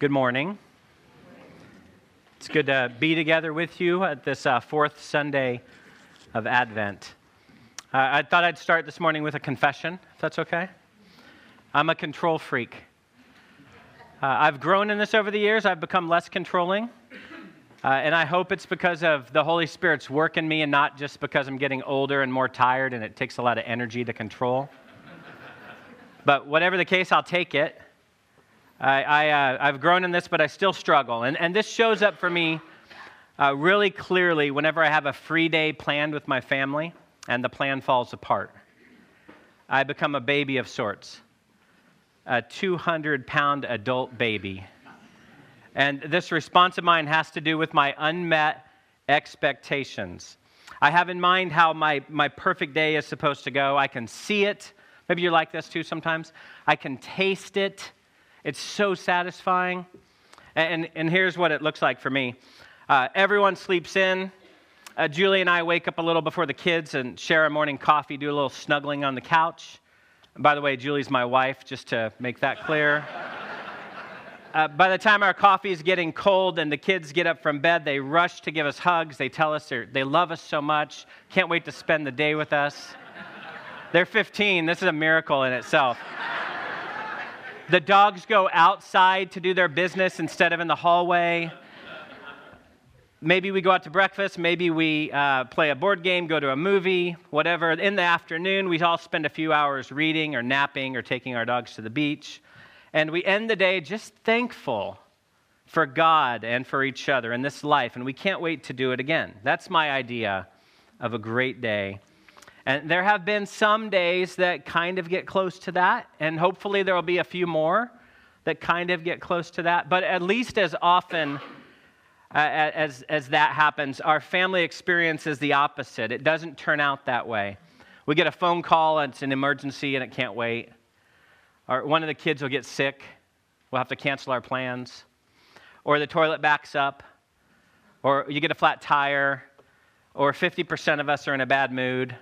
Good morning. It's good to be together with you at this uh, fourth Sunday of Advent. Uh, I thought I'd start this morning with a confession, if that's okay. I'm a control freak. Uh, I've grown in this over the years, I've become less controlling. Uh, and I hope it's because of the Holy Spirit's work in me and not just because I'm getting older and more tired and it takes a lot of energy to control. but whatever the case, I'll take it. I, I, uh, I've grown in this, but I still struggle. And, and this shows up for me uh, really clearly whenever I have a free day planned with my family and the plan falls apart. I become a baby of sorts, a 200 pound adult baby. And this response of mine has to do with my unmet expectations. I have in mind how my, my perfect day is supposed to go. I can see it. Maybe you're like this too sometimes. I can taste it. It's so satisfying. And, and here's what it looks like for me uh, everyone sleeps in. Uh, Julie and I wake up a little before the kids and share a morning coffee, do a little snuggling on the couch. And by the way, Julie's my wife, just to make that clear. Uh, by the time our coffee is getting cold and the kids get up from bed, they rush to give us hugs. They tell us they love us so much, can't wait to spend the day with us. They're 15. This is a miracle in itself. The dogs go outside to do their business instead of in the hallway. Maybe we go out to breakfast. Maybe we uh, play a board game, go to a movie, whatever. In the afternoon, we all spend a few hours reading or napping or taking our dogs to the beach. And we end the day just thankful for God and for each other in this life. And we can't wait to do it again. That's my idea of a great day. And there have been some days that kind of get close to that, and hopefully there will be a few more that kind of get close to that. But at least as often uh, as, as that happens, our family experience is the opposite. It doesn't turn out that way. We get a phone call, and it's an emergency, and it can't wait. Or one of the kids will get sick, we'll have to cancel our plans. Or the toilet backs up, or you get a flat tire, or 50% of us are in a bad mood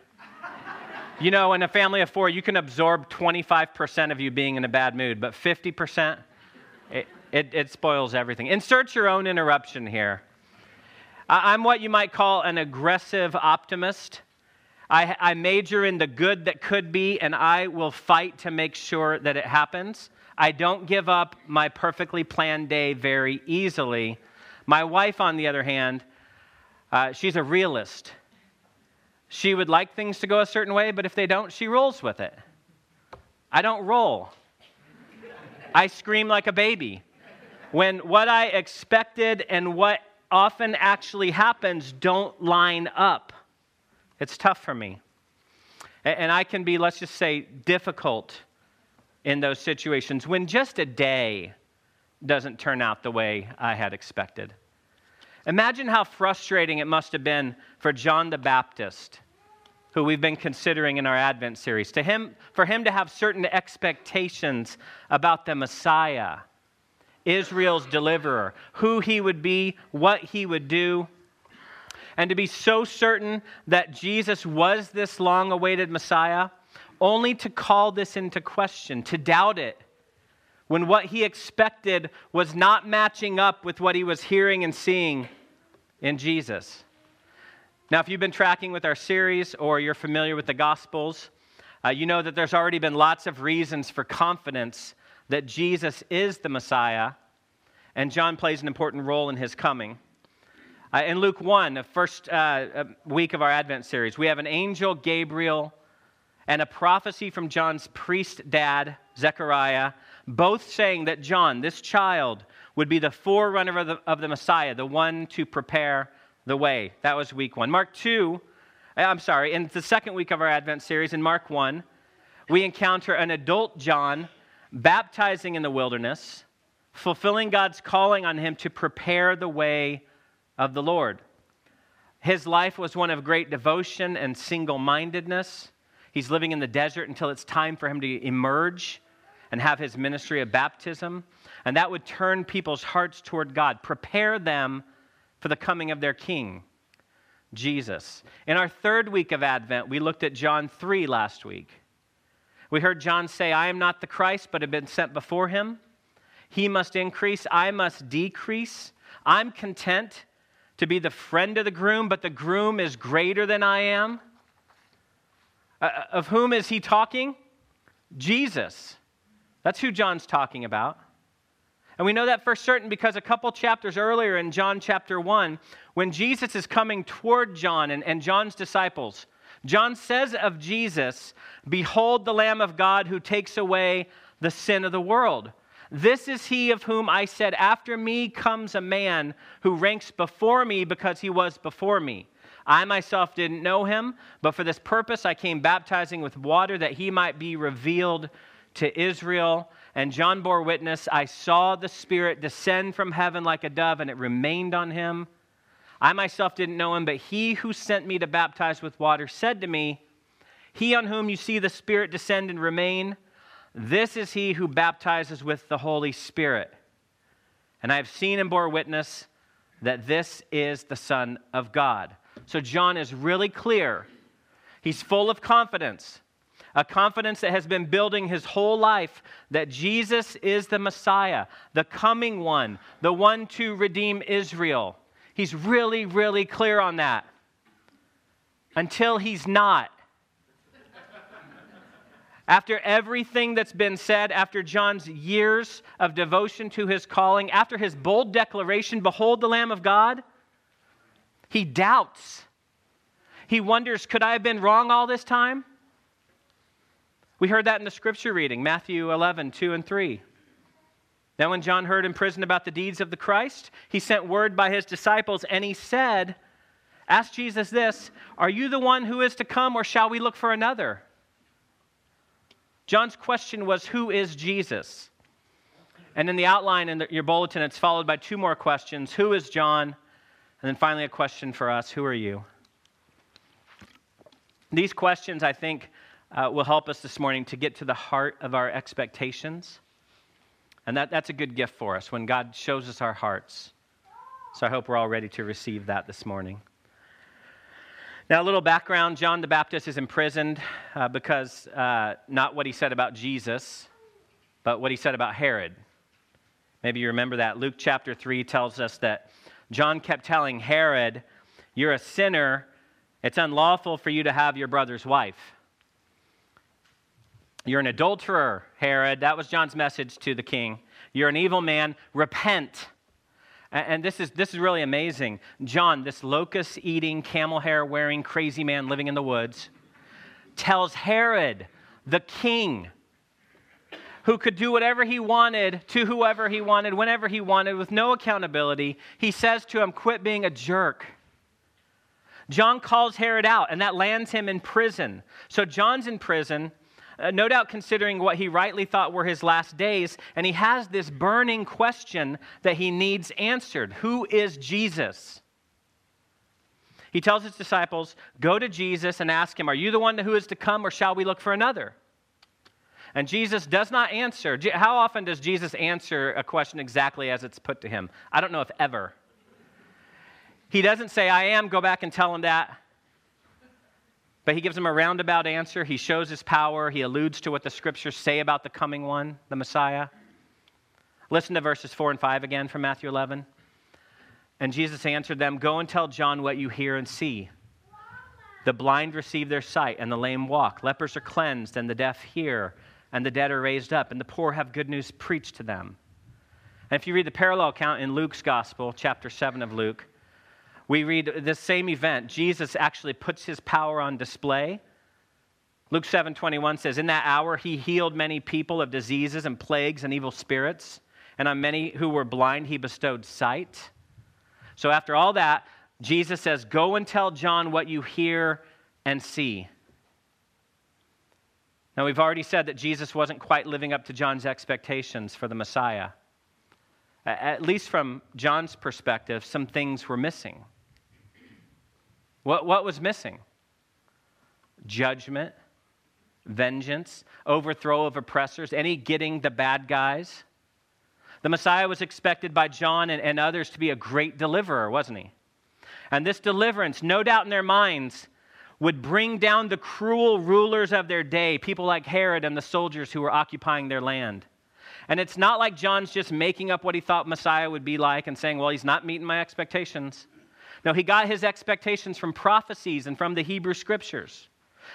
you know, in a family of four, you can absorb 25% of you being in a bad mood, but 50%, it, it, it spoils everything. Insert your own interruption here. I'm what you might call an aggressive optimist. I, I, major in the good that could be, and I will fight to make sure that it happens. I don't give up my perfectly planned day very easily. My wife, on the other hand, uh, she's a realist. She would like things to go a certain way, but if they don't, she rolls with it. I don't roll. I scream like a baby. When what I expected and what often actually happens don't line up, it's tough for me. And I can be, let's just say, difficult in those situations when just a day doesn't turn out the way I had expected. Imagine how frustrating it must have been for John the Baptist, who we've been considering in our Advent series, to him, for him to have certain expectations about the Messiah, Israel's deliverer, who he would be, what he would do, and to be so certain that Jesus was this long awaited Messiah, only to call this into question, to doubt it when what he expected was not matching up with what he was hearing and seeing in Jesus. Now, if you've been tracking with our series or you're familiar with the Gospels, uh, you know that there's already been lots of reasons for confidence that Jesus is the Messiah, and John plays an important role in his coming. Uh, in Luke 1, the first uh, uh week of our Advent series, we have an angel, Gabriel, and a prophecy from John's priest dad, Zechariah, both saying that John, this child, would be the forerunner of the, of the Messiah, the one to prepare the way. That was week one. Mark 2, uh, I'm sorry, in the second week of our Advent series, in Mark 1, we encounter an adult John baptizing in the wilderness, fulfilling God's calling on him to prepare the way of the Lord. His life was one of great devotion and single mindedness. He's living in the desert until it's time for him to emerge and have his ministry of baptism. And that would turn people's hearts toward God, prepare them for the coming of their king, Jesus. In our third week of Advent, we looked at John 3 last week. We heard John say, I am not the Christ, but have been sent before him. He must increase, I must decrease. I'm content to be the friend of the groom, but the groom is greater than I am. Uh, of whom is he talking? Jesus. That's who John's talking about. And we know that for certain because a couple chapters earlier in John chapter 1, when Jesus is coming toward John and, and John's disciples, John says of Jesus, Behold the Lamb of God who takes away the sin of the world. This is he of whom I said, After me comes a man who ranks before me because he was before me. I myself didn't know him, but for this purpose I came baptizing with water that he might be revealed to Israel. And John bore witness I saw the Spirit descend from heaven like a dove, and it remained on him. I myself didn't know him, but he who sent me to baptize with water said to me, He on whom you see the Spirit descend and remain, this is he who baptizes with the Holy Spirit. And I have seen and bore witness that this is the Son of God. So John is really clear. He's full of confidence, a confidence that has been building his whole life that Jesus is the Messiah, the coming one, the one to redeem Israel. He's really, really clear on that. Until he's not. After everything that's been said, after John's years of devotion to his calling, after his bold declaration, Behold the Lamb of God, he doubts. He wonders, Could I have been wrong all this time? We heard that in the scripture reading, Matthew 11, 2 and 3. Then, when John heard in prison about the deeds of the Christ, he sent word by his disciples and he said, Ask Jesus this Are you the one who is to come, or shall we look for another? John's question was, Who is Jesus? And in the outline in the, your bulletin, it's followed by two more questions Who is John? And then finally, a question for us Who are you? These questions, I think, uh, will help us this morning to get to the heart of our expectations and that, that's a good gift for us when God shows us our hearts. So I hope we're all ready to receive that this morning. Now, a little background John the Baptist is imprisoned uh, because uh, not what he said about Jesus, but what he said about Herod. Maybe you remember that. Luke chapter 3 tells us that John kept telling Herod, You're a sinner. It's unlawful for you to have your brother's wife. You're an adulterer, Herod. That was John's message to the king. You're an evil man. Repent. And this is, this is really amazing. John, this locust eating, camel hair wearing, crazy man living in the woods, tells Herod, the king, who could do whatever he wanted to whoever he wanted, whenever he wanted, with no accountability, he says to him, Quit being a jerk. John calls Herod out, and that lands him in prison. So John's in prison uh, no doubt considering what he rightly thought were his last days, and he has this burning question that he needs answered Who is Jesus? He tells his disciples, Go to Jesus and ask him, Are you the one who is to come, or shall we look for another? And Jesus does not answer. How often does Jesus answer a question exactly as it's put to him? I don't know if ever. He doesn't say, I am, go back and tell him that. But he gives him a roundabout answer. He shows his power. He alludes to what the scriptures say about the coming one, the Messiah. Listen to verses 4 and 5 again from Matthew 11. And Jesus answered them Go and tell John what you hear and see. The blind receive their sight, and the lame walk. Lepers are cleansed, and the deaf hear, and the dead are raised up, and the poor have good news preached to them. And if you read the parallel account in Luke's Gospel, chapter 7 of Luke, we read this same event. Jesus actually puts his power on display. Luke 7:21 says, "In that hour he healed many people of diseases and plagues and evil spirits, and on many who were blind he bestowed sight." So after all that, Jesus says, "Go and tell John what you hear and see." Now, we've already said that Jesus wasn't quite living up to John's expectations for the Messiah. At least from John's perspective, some things were missing. What, what was missing? Judgment, vengeance, overthrow of oppressors, any getting the bad guys. The Messiah was expected by John and, and others to be a great deliverer, wasn't he? And this deliverance, no doubt in their minds, would bring down the cruel rulers of their day, people like Herod and the soldiers who were occupying their land. And it's not like John's just making up what he thought Messiah would be like and saying, well, he's not meeting my expectations. No, he got his expectations from prophecies and from the Hebrew scriptures.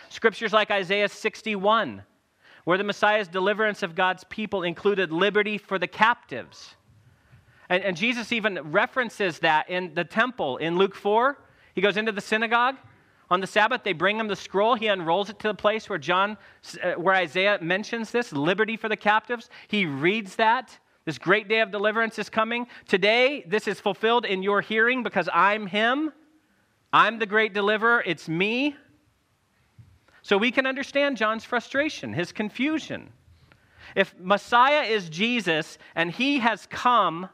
Scriptures like Isaiah 61, where the Messiah's deliverance of God's people included liberty for the captives. And, and Jesus even references that in the temple in Luke 4. He goes into the synagogue on the Sabbath, they bring him the scroll. He unrolls it to the place where John, uh, where Isaiah mentions this liberty for the captives. He reads that. This great day of deliverance is coming. Today, this is fulfilled in your hearing because I'm Him. I'm the great deliverer. It's me. So we can understand John's frustration, his confusion. If Messiah is Jesus and He has come,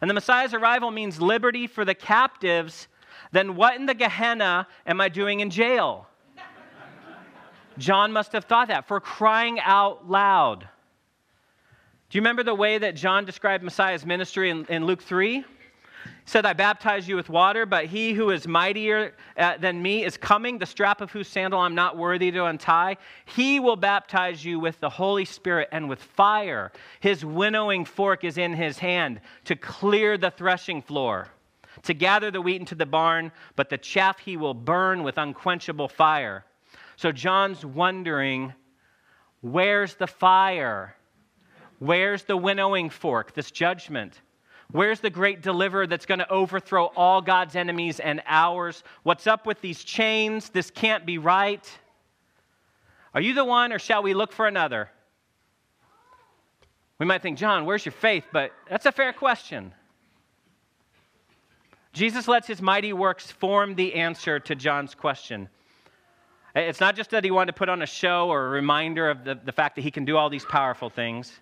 and the Messiah's arrival means liberty for the captives, then what in the Gehenna am I doing in jail? John must have thought that for crying out loud. Do you remember the way that John described Messiah's ministry in, in Luke 3? He said, I baptize you with water, but he who is mightier uh, than me is coming, the strap of whose sandal I'm not worthy to untie. He will baptize you with the Holy Spirit and with fire. His winnowing fork is in his hand to clear the threshing floor to gather the wheat into the barn, but the chaff he will burn with unquenchable fire. So John's wondering, where's the fire? Where's the winnowing fork, this judgment? Where's the great deliverer that's going to overthrow all God's enemies and ours? What's up with these chains? This can't be right. Are you the one, or shall we look for another? We might think, John, where's your faith? But that's a fair question. Jesus lets his mighty works form the answer to John's question. It's not just that he wanted to put on a show or a reminder of the, the fact that he can do all these powerful things.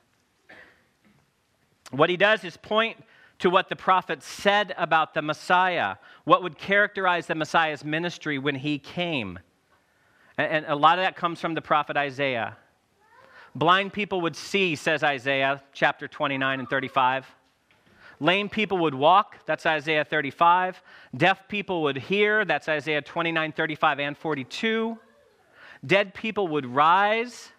What he does is point to what the prophet said about the Messiah, what would characterize the Messiah's ministry when he came. And, a lot of that comes from the prophet Isaiah. Blind people would see, says Isaiah chapter 29 and 35. Lame people would walk, that's Isaiah 35. Deaf people would hear, that's Isaiah 29, 35, and 42. Dead people would rise,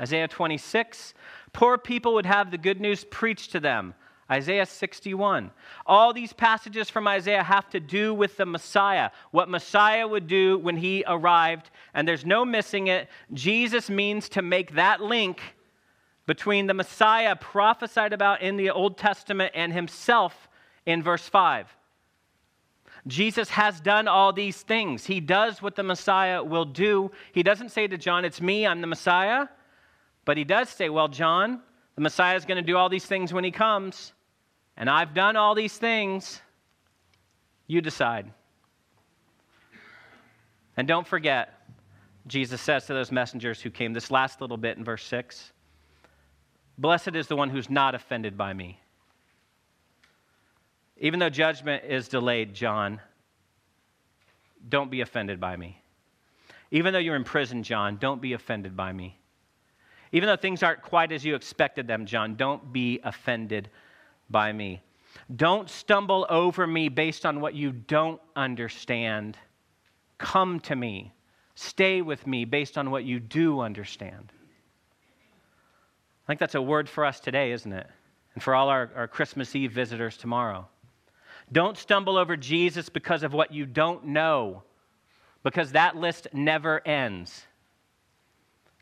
Isaiah 26. Poor people would have the good news preached to them, Isaiah 61. All these passages from Isaiah have to do with the Messiah, what Messiah would do when he arrived, and there's no missing it. Jesus means to make that link between the Messiah prophesied about in the Old Testament and himself in verse 5. Jesus has done all these things. He does what the Messiah will do. He doesn't say to John, It's me, I'm the Messiah. But he does say, Well, John, the Messiah is going to do all these things when he comes, and I've done all these things. You decide. And don't forget, Jesus says to those messengers who came, this last little bit in verse 6 Blessed is the one who's not offended by me. Even though judgment is delayed, John, don't be offended by me. Even though you're in prison, John, don't be offended by me. Even though things aren't quite as you expected them, John, don't be offended by me. Don't stumble over me based on what you don't understand. Come to me. Stay with me based on what you do understand. I think that's a word for us today, isn't it? And for all our, our Christmas Eve visitors tomorrow. Don't stumble over Jesus because of what you don't know, because that list never ends.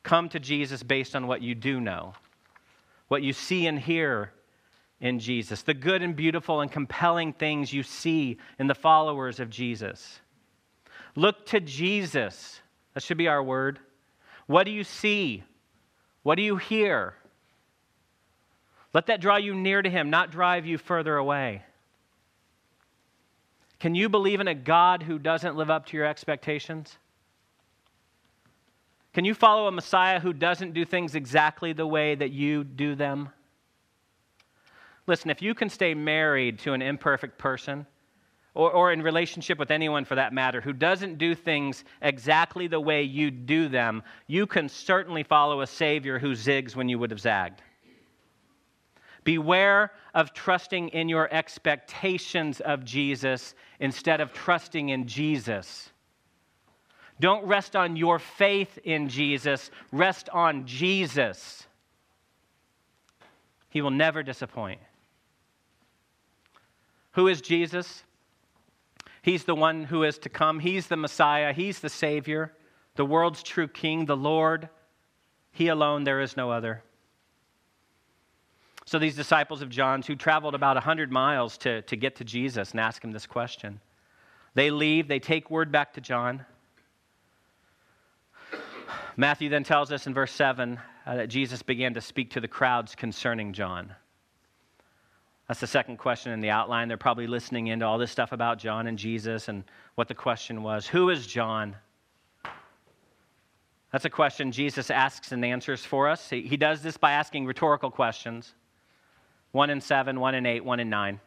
Come to Jesus based on what you do know, what you see and hear in Jesus, the good and beautiful and compelling things you see in the followers of Jesus. Look to Jesus. That should be our word. What do you see? What do you hear? Let that draw you near to Him, not drive you further away. Can you believe in a God who doesn't live up to your expectations? Can you follow a Messiah who doesn't do things exactly the way that you do them? Listen, if you can stay married to an imperfect person, or, or in relationship with anyone for that matter, who doesn't do things exactly the way you do them, you can certainly follow a Savior who zigs when you would have zagged. Beware of trusting in your expectations of Jesus instead of trusting in Jesus. Don't rest on your faith in Jesus, rest on Jesus. He will never disappoint. Who is Jesus? He's the one who is to come. He's the Messiah. He's the Savior, the world's true King, the Lord. He alone, there is no other. So these disciples of John's who traveled about 100 miles to, to get to Jesus and ask him this question, they leave, they take word back to John. Matthew then tells us in verse 7 uh, that Jesus began to speak to the crowds concerning John. That's the second question in the outline. They're probably listening into all this stuff about John and Jesus and what the question was Who is John? That's a question Jesus asks and answers for us. He, he does this by asking rhetorical questions. 1 and 7, 1 and 8, 1 and 9.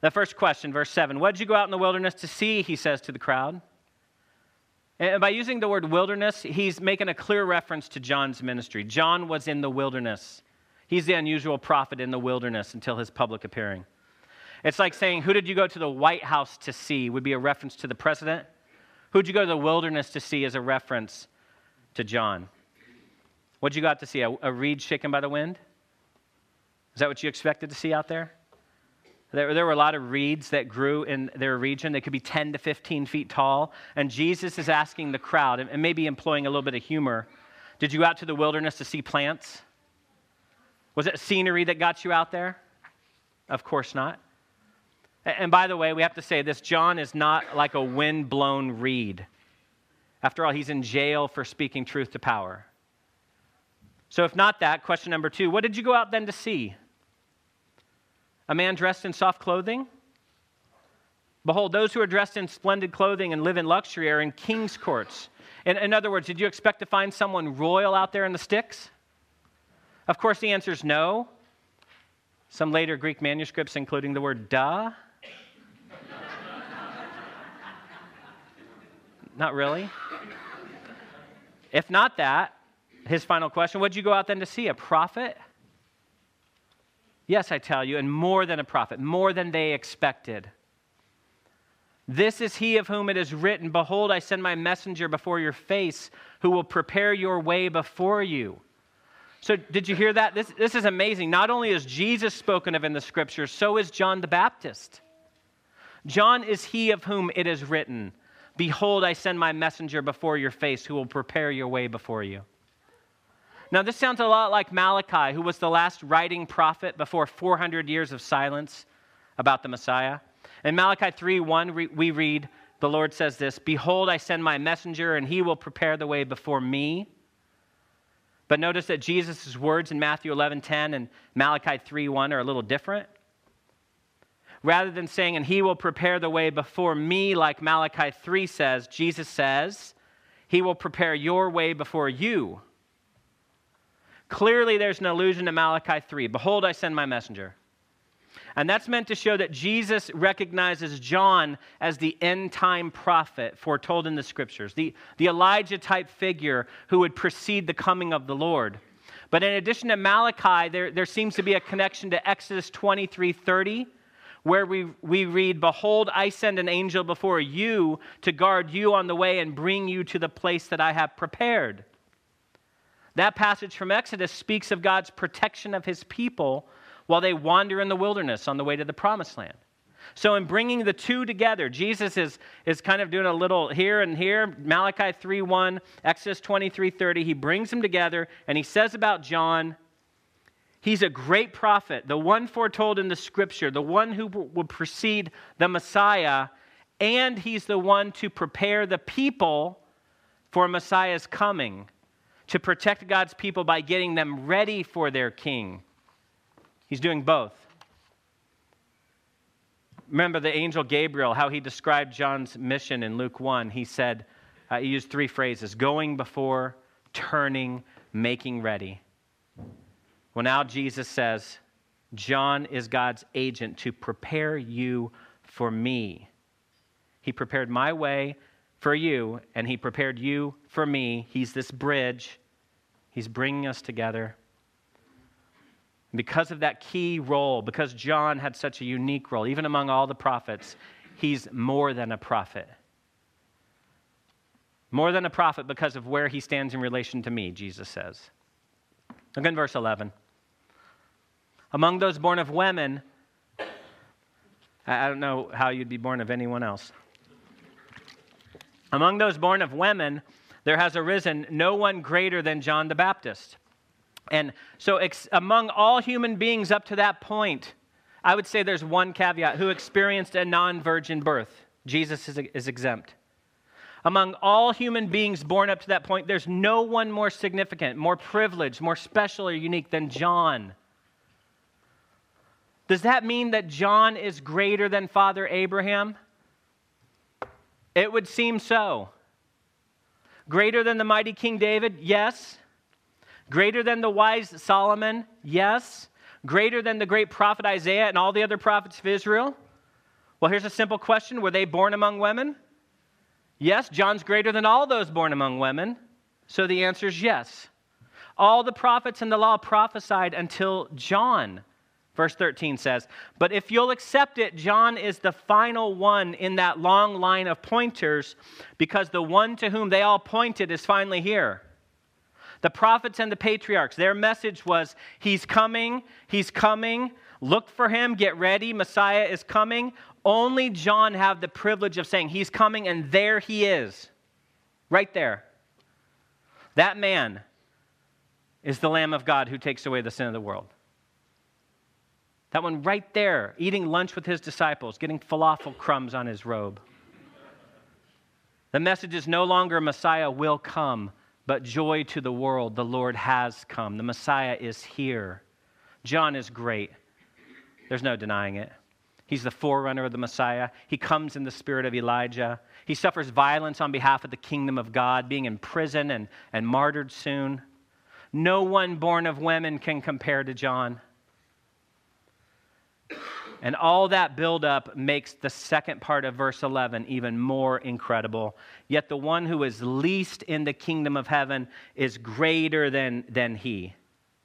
The first question, verse 7 What did you go out in the wilderness to see? He says to the crowd. And by using the word wilderness, he's making a clear reference to John's ministry. John was in the wilderness. He's the unusual prophet in the wilderness until his public appearing. It's like saying, Who did you go to the White House to see? would be a reference to the president. Who'd you go to the wilderness to see as a reference to John? What'd you got to see? A, a reed shaken by the wind? Is that what you expected to see out there? There, there, were a lot of reeds that grew in their region. They could be 10 to 15 feet tall. And Jesus is asking the crowd, and maybe employing a little bit of humor Did you go out to the wilderness to see plants? Was it scenery that got you out there? Of course not. And by the way, we have to say this John is not like a wind blown reed. After all, he's in jail for speaking truth to power. So, if not that, question number two what did you go out then to see? A man dressed in soft clothing? Behold, those who are dressed in splendid clothing and live in luxury are in king's courts. In, in, other words, did you expect to find someone royal out there in the sticks? Of course, the answer is no. Some later Greek manuscripts, including the word duh. not really. If not that, his final question, what did you go out then to see? A prophet? Yes, I tell you, and more than a prophet, more than they expected. This is he of whom it is written Behold, I send my messenger before your face, who will prepare your way before you. So, did you hear that? This, this is amazing. Not only is Jesus spoken of in the scriptures, so is John the Baptist. John is he of whom it is written Behold, I send my messenger before your face, who will prepare your way before you. Now, this sounds a lot like Malachi, who was the last writing prophet before 400 years of silence about the Messiah. In Malachi 3 1, we read, The Lord says this Behold, I send my messenger, and he will prepare the way before me. But notice that Jesus' words in Matthew 11 10 and Malachi 3 1 are a little different. Rather than saying, and he will prepare the way before me, like Malachi 3 says, Jesus says, he will prepare your way before you. Clearly, there's an allusion to Malachi 3. Behold, I send my messenger. And that's meant to show that Jesus recognizes John as the end time prophet foretold in the scriptures, the, the Elijah type figure who would precede the coming of the Lord. But in addition to Malachi, there, there seems to be a connection to Exodus 23 30, where we, we read, Behold, I send an angel before you to guard you on the way and bring you to the place that I have prepared. That passage from Exodus speaks of God's protection of his people while they wander in the wilderness on the way to the promised land. So, in bringing the two together, Jesus is, is kind of doing a little here and here. Malachi 3 1, Exodus 23 30. He brings them together and he says about John, he's a great prophet, the one foretold in the scripture, the one who will precede the Messiah, and he's the one to prepare the people for Messiah's coming to protect God's people by getting them ready for their king. He's doing both. Remember the angel Gabriel, how he described John's mission in Luke 1. He said, uh, he used three phrases going before, turning, making ready. Well, now Jesus says, John is God's agent to prepare you for me. He prepared my way for you, and He prepared you for me. He's this bridge, He's bringing us together. Because of that key role, because John had such a unique role, even among all the prophets, he's more than a prophet. More than a prophet because of where he stands in relation to me, Jesus says. Look in verse 11. Among those born of women, I don't know how you'd be born of anyone else. Among those born of women, there has arisen no one greater than John the Baptist. And so, ex- among all human beings up to that point, I would say there's one caveat who experienced a non virgin birth. Jesus is, is exempt. Among all human beings born up to that point, there's no one more significant, more privileged, more special or unique than John. Does that mean that John is greater than Father Abraham? It would seem so. Greater than the mighty King David? Yes. Greater than the wise Solomon? Yes. Greater than the great prophet Isaiah and all the other prophets of Israel? Well, here's a simple question Were they born among women? Yes, John's greater than all those born among women. So the answer is yes. All the prophets in the law prophesied until John. Verse 13 says, But if you'll accept it, John is the final one in that long line of pointers because the one to whom they all pointed is finally here. The prophets and the patriarchs, their message was, He's coming, He's coming, look for Him, get ready, Messiah is coming. Only John had the privilege of saying, He's coming, and there He is. Right there. That man is the Lamb of God who takes away the sin of the world. That one right there, eating lunch with his disciples, getting falafel crumbs on his robe. The message is no longer Messiah will come, but joy to the world. The Lord has come. The Messiah is here. John is great. There's no denying it. He's the forerunner of the Messiah. He comes in the spirit of Elijah. He suffers violence on behalf of the kingdom of God, being in prison and, and martyred soon. No one born of women can compare to John. And all that buildup makes the second part of verse 11 even more incredible. Yet the one who is least in the kingdom of heaven is greater than, than he,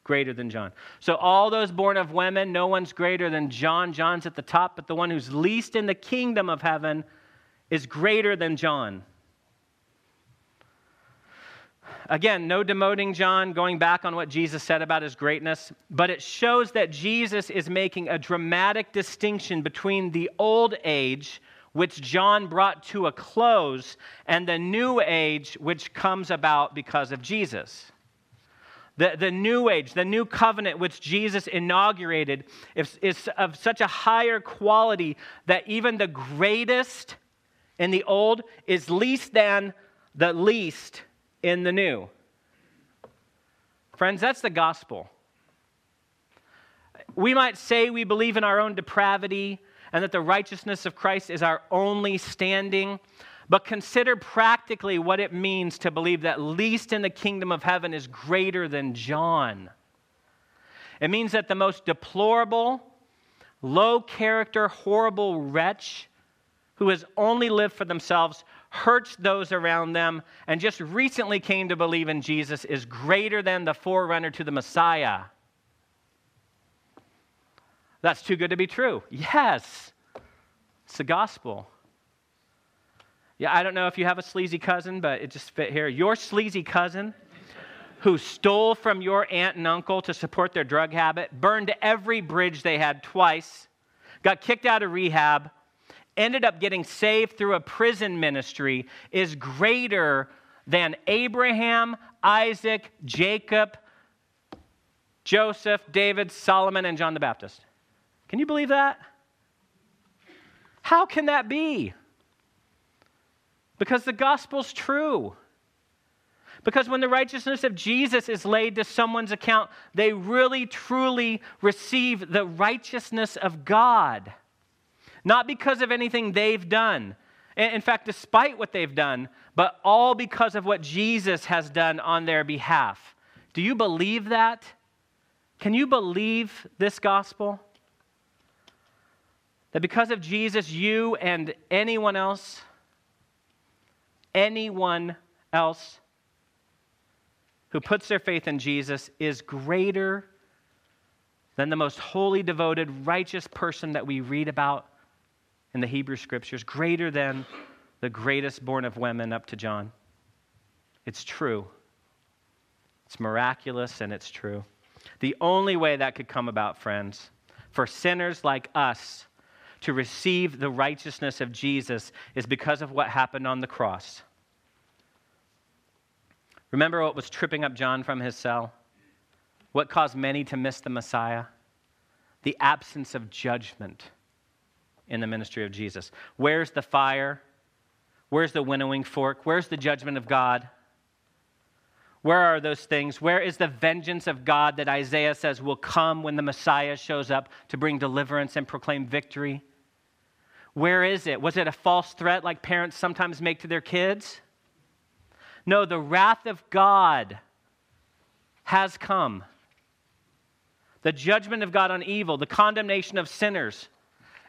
greater than John. So, all those born of women, no one's greater than John. John's at the top, but the one who's least in the kingdom of heaven is greater than John. Again, no demoting John, going back on what Jesus said about his greatness, but it shows that Jesus is making a dramatic distinction between the old age, which John brought to a close, and the new age, which comes about because of Jesus. The, the new age, the new covenant which Jesus inaugurated, is, is of such a higher quality that even the greatest in the old is least than the least in the new. Friends, that's the gospel. We might say we believe in our own depravity and that the righteousness of Christ is our only standing, but consider practically what it means to believe that least in the kingdom of heaven is greater than John. It means that the most deplorable, low character, horrible wretch who has only lived for themselves hurts those around them, and just recently came to believe in Jesus is greater than the forerunner to the Messiah. That's too good to be true. Yes, it's the gospel. Yeah, I don't know if you have a sleazy cousin, but it just fit here. Your sleazy cousin who stole from your aunt and uncle to support their drug habit, burned every bridge they had twice, got kicked out of rehab, ended up getting saved through a prison ministry is greater than Abraham, Isaac, Jacob, Joseph, David, Solomon, and John the Baptist. Can you believe that? How can that be? Because the gospel's true. Because when the righteousness of Jesus is laid to someone's account, they really, truly receive the righteousness of God not because of anything they've done. In fact, despite what they've done, but all because of what Jesus has done on their behalf. Do you believe that? Can you believe this gospel? That because of Jesus, you and anyone else, anyone else who puts their faith in Jesus is greater than the most holy, devoted, righteous person that we read about in the Hebrew scriptures, greater than the greatest born of women up to John. It's true. It's miraculous and it's true. The only way that could come about, friends, for sinners like us to receive the righteousness of Jesus is because of what happened on the cross. Remember what was tripping up John from his cell? What caused many to miss the Messiah? The absence of judgment in the ministry of Jesus. Where's the fire? Where's the winnowing fork? Where's the judgment of God? Where are those things? Where is the vengeance of God that Isaiah says will come when the Messiah shows up to bring deliverance and proclaim victory? Where is it? Was it a false threat like parents sometimes make to their kids? No, the wrath of God has come. The judgment of God on evil, the condemnation of sinners,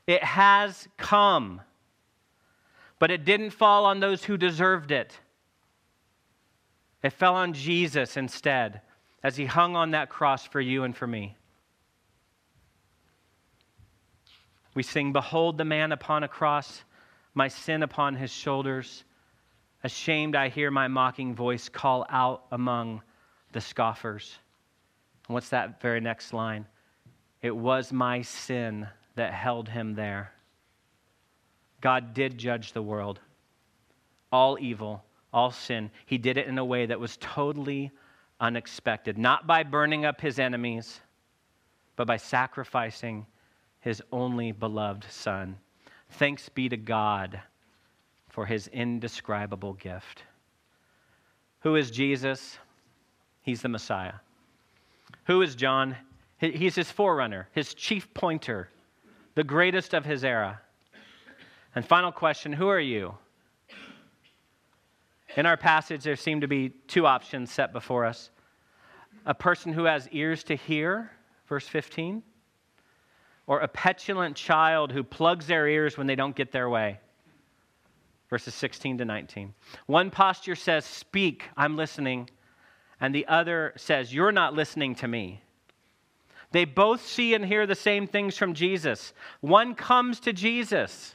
it has come. But it didn't fall on those who deserved it. It fell on Jesus instead as he hung on that cross for you and for me. We sing, Behold the man upon a cross, my sin upon his shoulders. Ashamed, I hear my mocking voice call out among the scoffers. And what's that very next line? It was my sin that held him there. God did judge the world, all evil, all sin. He did it in a way that was totally unexpected, not by burning up his enemies, but by sacrificing his only beloved Son. Thanks be to God for his indescribable gift. Who is Jesus? He's the Messiah. Who is John? He's his forerunner, his chief pointer, the greatest of his era. And final question Who are you? In our passage, there seem to be two options set before us a person who has ears to hear, verse 15, or a petulant child who plugs their ears when they don't get their way, verses 16 to 19. One posture says, Speak, I'm listening, and the other says, You're not listening to me. They both see and hear the same things from Jesus. One comes to Jesus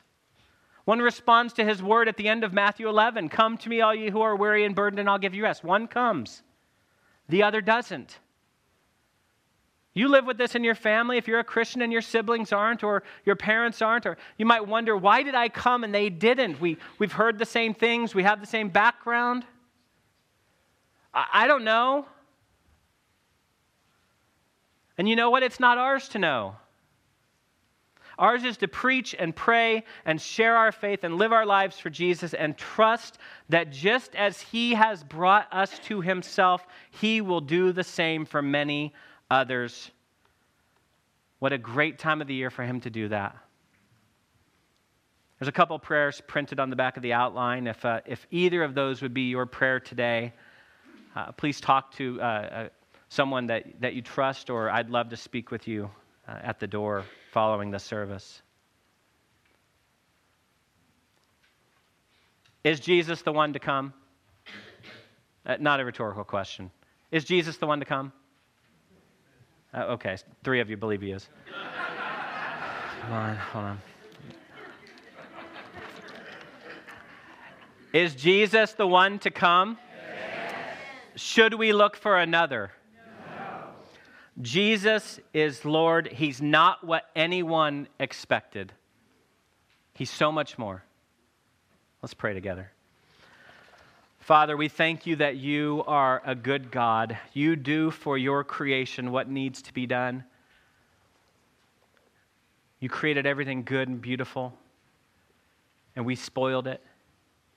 one responds to his word at the end of Matthew 11 Come to me, all you who are weary and burdened, and I'll give you rest. One comes, the other doesn't. You live with this in your family. If you're a Christian and your siblings aren't, or your parents aren't, or you might wonder, why did I come and they didn't? We, we've heard the same things, we have the same background. I, I don't know. And you know what? It's not ours to know. Ours is to preach and pray and share our faith and live our lives for Jesus and trust that just as He has brought us to Himself, He will do the same for many others. What a great time of the year for Him to do that. There's a couple prayers printed on the back of the outline. If, uh, if either of those would be your prayer today, uh, please talk to uh, uh someone that, that you trust, or I'd love to speak with you uh, at the door following the service. Is Jesus the one to come? Uh, not a rhetorical question. Is Jesus the one to come? Uh, okay, three of you believe he is. Hold on, hold on. Is Jesus the one to come? Yes. Should we look for another? Jesus is Lord. He's not what anyone expected, He's so much more. Let's pray together. Father, we thank you that you are a good God. You do for your creation what needs to be done. You created everything good and beautiful, and we spoiled it.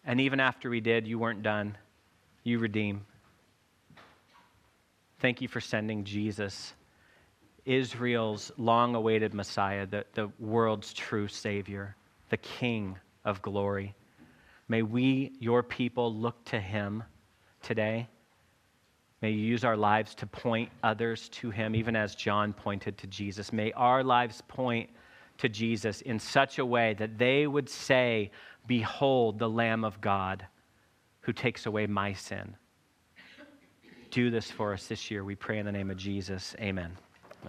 And even after we did, you weren't done. You redeem. Thank you for sending Jesus, Israel's long awaited Messiah, the, the world's true Savior, the King of glory. May we, your people, look to him today. May you use our lives to point others to him, even as John pointed to Jesus. May our lives point to Jesus in such a way that they would say, Behold, the Lamb of God who takes away my sin do this for us this year. We pray in the name of Jesus. Amen.